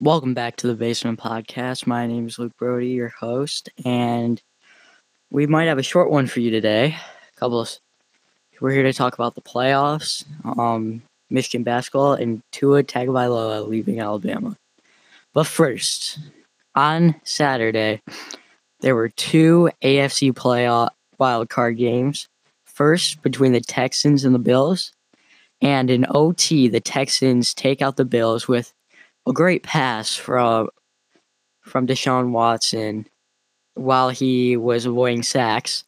Welcome back to the Basement Podcast. My name is Luke Brody, your host, and we might have a short one for you today. A couple of we're here to talk about the playoffs, um, Michigan basketball, and Tua Tagovailoa leaving Alabama. But first, on Saturday, there were two AFC playoff wildcard games. First, between the Texans and the Bills, and in OT, the Texans take out the Bills with a great pass from from Deshaun Watson while he was avoiding sacks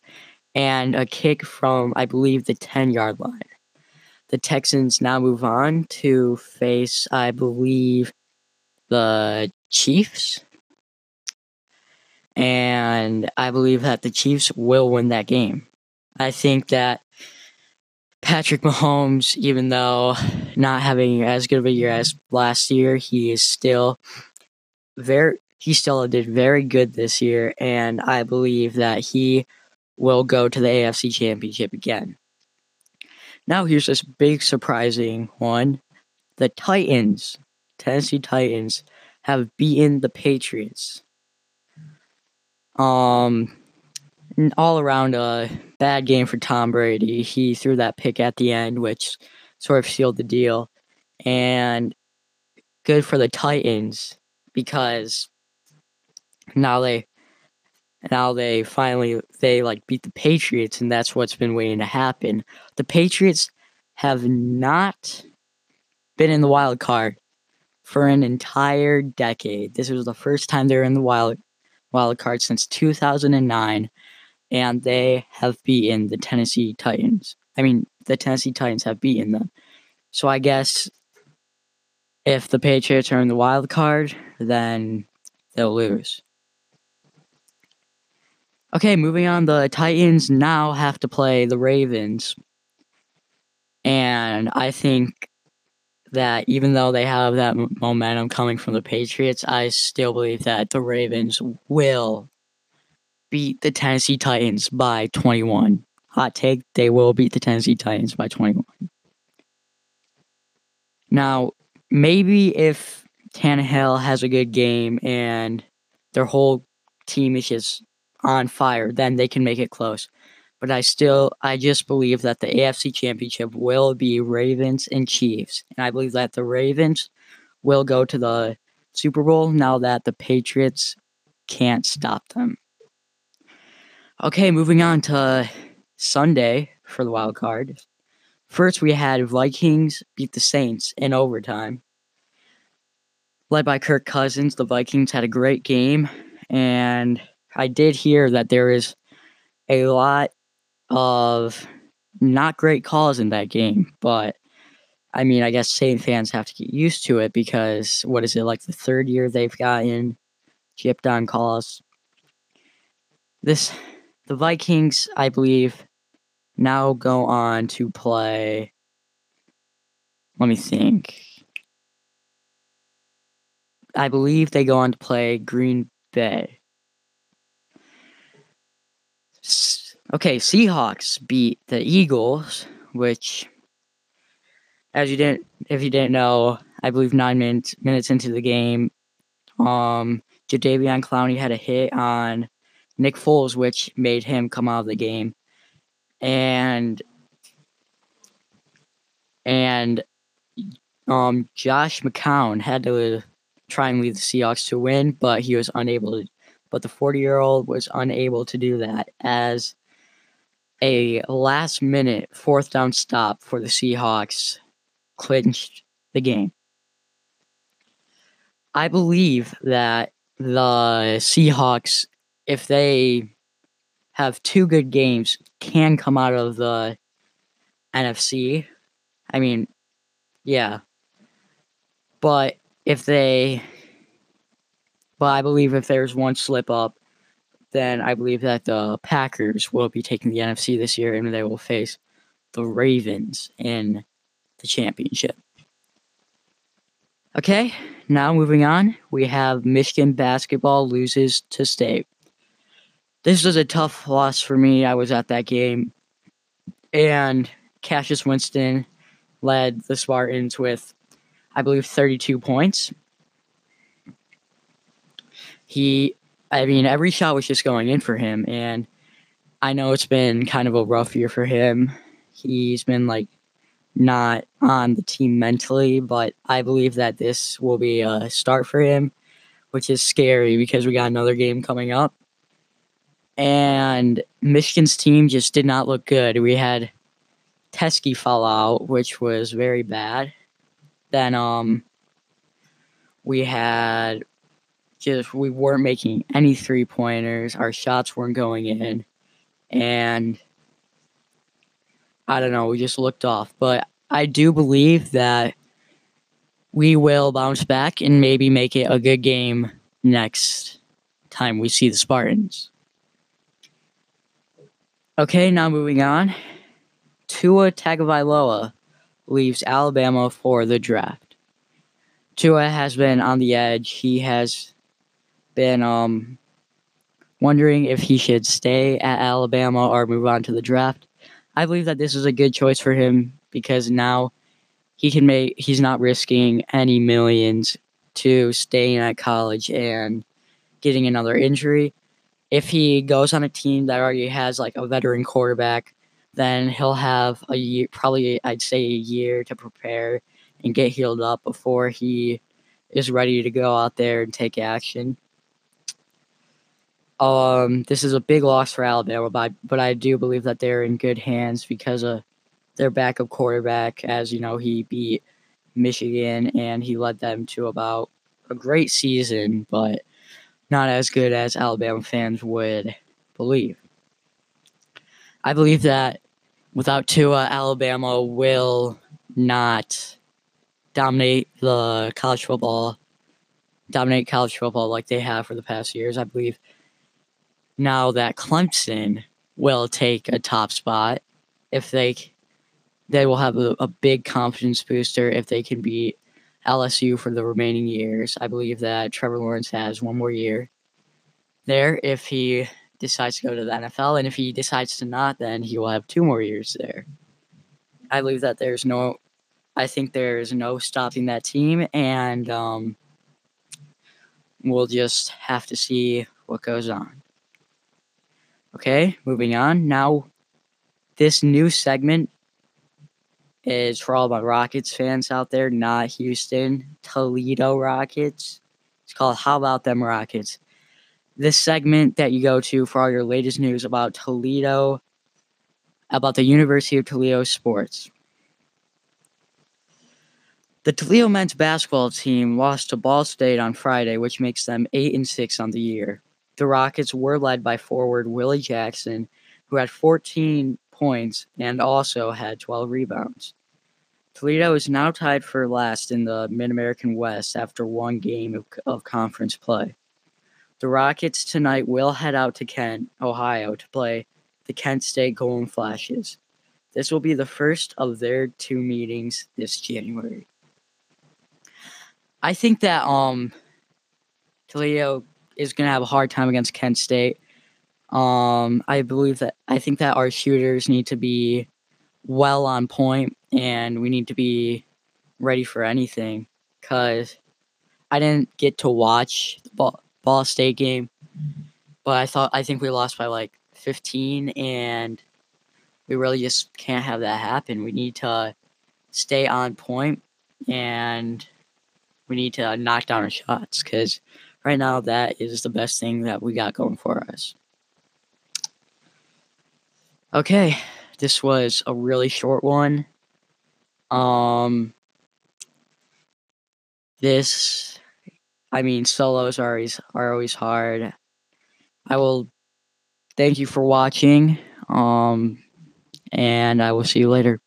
and a kick from I believe the 10 yard line. The Texans now move on to face I believe the Chiefs. And I believe that the Chiefs will win that game. I think that Patrick Mahomes, even though not having as good of a year as last year, he is still very he still did very good this year, and I believe that he will go to the AFC Championship again. Now here's this big surprising one. The Titans, Tennessee Titans, have beaten the Patriots. Um all around a bad game for Tom Brady. He threw that pick at the end, which sort of sealed the deal. And good for the Titans because now they now they finally they like beat the Patriots and that's what's been waiting to happen. The Patriots have not been in the wild card for an entire decade. This was the first time they were in the wild wild card since 2009 and they have beaten the Tennessee Titans. I mean, the Tennessee Titans have beaten them. So I guess if the Patriots are in the wild card, then they'll lose. Okay, moving on. The Titans now have to play the Ravens. And I think that even though they have that momentum coming from the Patriots, I still believe that the Ravens will beat the Tennessee Titans by 21. Hot take, they will beat the Tennessee Titans by 21. Now, maybe if Tannehill has a good game and their whole team is just on fire, then they can make it close. But I still, I just believe that the AFC Championship will be Ravens and Chiefs. And I believe that the Ravens will go to the Super Bowl now that the Patriots can't stop them. Okay, moving on to Sunday for the wild card. First, we had Vikings beat the Saints in overtime. Led by Kirk Cousins, the Vikings had a great game, and I did hear that there is a lot of not great calls in that game, but I mean, I guess Saint fans have to get used to it because what is it like the third year they've gotten gypped on calls? This the Vikings, I believe, now go on to play. Let me think. I believe they go on to play Green Bay. Okay, Seahawks beat the Eagles, which, as you didn't, if you didn't know, I believe nine minutes minutes into the game, um, Jadeveon Clowney had a hit on Nick Foles, which made him come out of the game. And and um, Josh McCown had to try and lead the Seahawks to win, but he was unable to. But the 40 year old was unable to do that as a last minute fourth down stop for the Seahawks clinched the game. I believe that the Seahawks if they have two good games, can come out of the NFC. I mean, yeah. But if they, but I believe if there's one slip up, then I believe that the Packers will be taking the NFC this year and they will face the Ravens in the championship. Okay, now moving on, we have Michigan basketball loses to state this was a tough loss for me. I was at that game, and Cassius Winston led the Spartans with, I believe, 32 points. he, I mean, every shot was just going in for him. And I know it's been kind of a rough year for him. He's been like not on the team mentally, but I believe that this will be a start for him, which is scary because we got another game coming up. And Michigan's team just did not look good. We had Teske fall out, which was very bad. Then um we had just we weren't making any three pointers. Our shots weren't going in. And I don't know, we just looked off. But I do believe that we will bounce back and maybe make it a good game next time we see the Spartans. Okay, now moving on. Tua Tagovailoa leaves Alabama for the draft. Tua has been on the edge. He has been um, wondering if he should stay at Alabama or move on to the draft. I believe that this is a good choice for him because now he can make he's not risking any millions to staying at college and getting another injury. If he goes on a team that already has like a veteran quarterback, then he'll have a year probably I'd say a year to prepare and get healed up before he is ready to go out there and take action. Um, this is a big loss for Alabama, but but I do believe that they're in good hands because of their backup quarterback. As you know, he beat Michigan and he led them to about a great season, but not as good as Alabama fans would believe. I believe that without Tua, Alabama will not dominate the college football, dominate college football like they have for the past years. I believe now that Clemson will take a top spot if they they will have a, a big confidence booster if they can beat LSU for the remaining years. I believe that Trevor Lawrence has one more year there if he decides to go to the NFL, and if he decides to not, then he will have two more years there. I believe that there's no, I think there's no stopping that team, and um, we'll just have to see what goes on. Okay, moving on. Now, this new segment is for all my Rockets fans out there, not Houston, Toledo Rockets. It's called How About Them Rockets. This segment that you go to for all your latest news about Toledo, about the University of Toledo sports. The Toledo men's basketball team lost to Ball State on Friday, which makes them 8 and 6 on the year the Rockets were led by forward Willie Jackson, who had 14 points and also had 12 rebounds. Toledo is now tied for last in the Mid American West after one game of, of conference play. The Rockets tonight will head out to Kent, Ohio to play the Kent State Golden Flashes. This will be the first of their two meetings this January. I think that um Toledo is going to have a hard time against Kent State. Um, I believe that I think that our shooters need to be well on point, and we need to be ready for anything. Cause I didn't get to watch the Ball, Ball State game, but I thought I think we lost by like 15, and we really just can't have that happen. We need to stay on point, and we need to knock down our shots because right now that is the best thing that we got going for us. Okay, this was a really short one. Um this I mean solos are always are always hard. I will thank you for watching. Um and I will see you later.